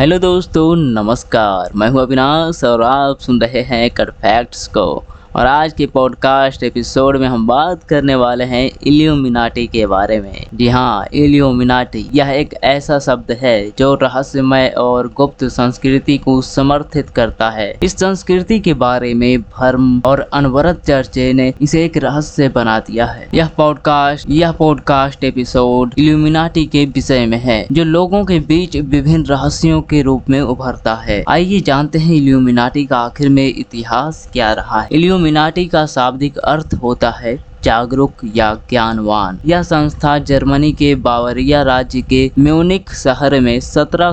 Hello दोस्तों नमस्कार। मैं हूँ अविनाश और आप सुन रहे हैं कट फैक्ट्स को। और आज के पॉडकास्ट एपिसोड में हम बात करने वाले हैं इल्यूमिनाटी के बारे में। जी हाँ इल्यूमिनाटी यह एक ऐसा शब्द है जो रहस्यमय और गुप्त संस्कृति को समर्थित करता है। इस संस्कृति के बारे में भर्म और अनवरत चर्चे ने इसे एक रहस्य बना दिया है। यह पॉडकास्ट यह पॉडकास्ट एपिसोड इल्यूमिनाटी के विषय में है, जो लोगों के बीच विभिन्न रहस्यों के रूप में उभरता है। आइए जानते हैं इल्यूमिनाटी का आखिर में इतिहास क्या रहा है। इल्यूमिनाटी का शाब्दिक अर्थ होता है जागरूक या ज्ञानवान। यह संस्था जर्मनी के बावरिया राज्य के म्यूनिक शहर में सत्रह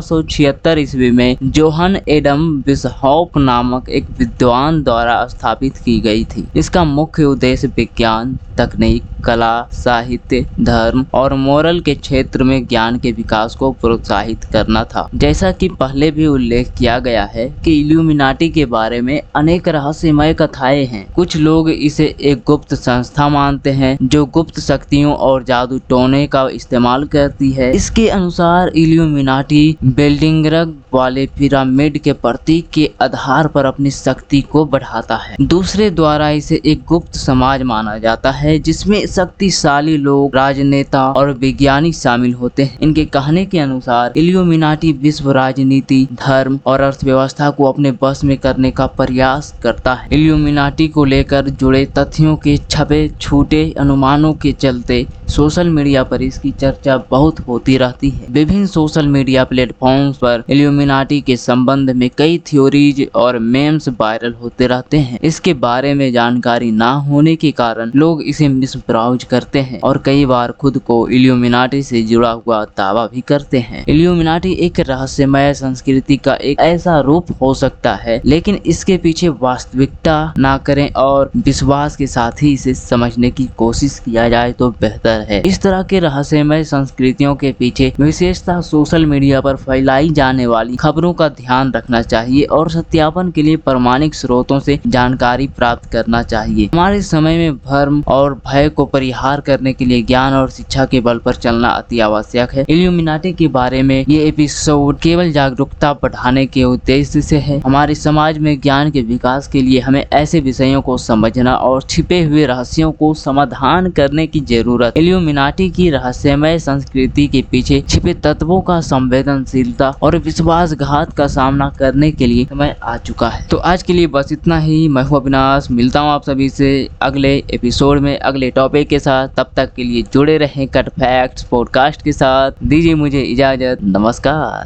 ईस्वी में जोहन एडम बिसहॉप नामक एक विद्वान द्वारा स्थापित की गई थी। इसका मुख्य उद्देश्य विज्ञान तकनीक कला, साहित्य, धर्म और मोरल के क्षेत्र में ज्ञान के विकास को प्रोत्साहित करना था। जैसा कि पहले भी उल्लेख किया गया है कि इल्यूमिनाटी के बारे में अनेक रहस्यमय कथाएँ हैं। कुछ लोग इसे एक गुप्त संस्था मानते हैं, जो गुप्त शक्तियों और जादू टोने का इस्तेमाल करती है। इसके अनुसार, इल्यूमिनाटी बिल्डिंग वाले पिरामिड के प्रतीक के आधार पर अपनी शक्ति को बढ़ाता है। दूसरे द्वारा इसे एक गुप्त समाज माना जाता है। जिसमें शक्तिशाली लोग, राजनेता और वैज्ञानिक शामिल होते हैं। इनके कहने के अनुसार, इलियोमिनाटी विश्व राजनीति, धर्म और अर्थव्यवस्था को अपने बस में करने का प्रयास करता है। इलियोमिनाटी को लेकर जुड़े तथ्यों के छपे, छूटे अनुमानों के चलते सोशल मीडिया पर इसकी चर्चा बहुत होती रहती है। विभिन्न सोशल मीडिया प्लेटफॉर्म्स पर एल्यूमिनाटी के संबंध में कई थ्योरीज और मेम्स वायरल होते रहते हैं। इसके बारे में जानकारी ना होने के कारण लोग इसे मिसब्राउज करते हैं और कई बार खुद को इल्यूमिनाटी से जुड़ा हुआ दावा भी करते हैं। इल्यूमिनाटी एक रहस्यमय संस्कृति का एक ऐसा रूप हो सकता है, लेकिन इसके पीछे वास्तविकता ना करें और विश्वास के साथ ही इसे समझने की कोशिश किया जाए तो बेहतर है। इस तरह के रहस्यमय संस्कृतियों के पीछे विशेषता सोशल मीडिया पर फैलाई जाने वाली खबरों का ध्यान रखना चाहिए और सत्यापन के लिए प्रमाणिक स्रोतों से जानकारी प्राप्त करना चाहिए। हमारे समय में भर्म और भय को परिहार करने के लिए ज्ञान और शिक्षा के बल पर चलना अति आवश्यक है। इल्यूमिनाटी के बारे में ये एपिसोड केवल जागरूकता बढ़ाने के उद्देश्य से है। हमारे समाज में ज्ञान के विकास के लिए हमें ऐसे विषयों को समझना और छिपे हुए रहस्यों को समाधान करने की ज़रूरत इल्यूमिनाटी की रहस्यमय संस्कृति के पीछे छिपे तत्वों का संवेदनशीलता और विश्वासघात का सामना करने के लिए समय आ चुका है। तो आज के लिए बस इतना ही। मैं हूँ अविनाश। मिलता हूँ आप सभी से अगले एपिसोड में, अगले टॉपिक के साथ। तब तक के लिए जुड़े रहें कट फैक्ट्स पॉडकास्ट के साथ। दीजिए मुझे इजाज़त। नमस्कार।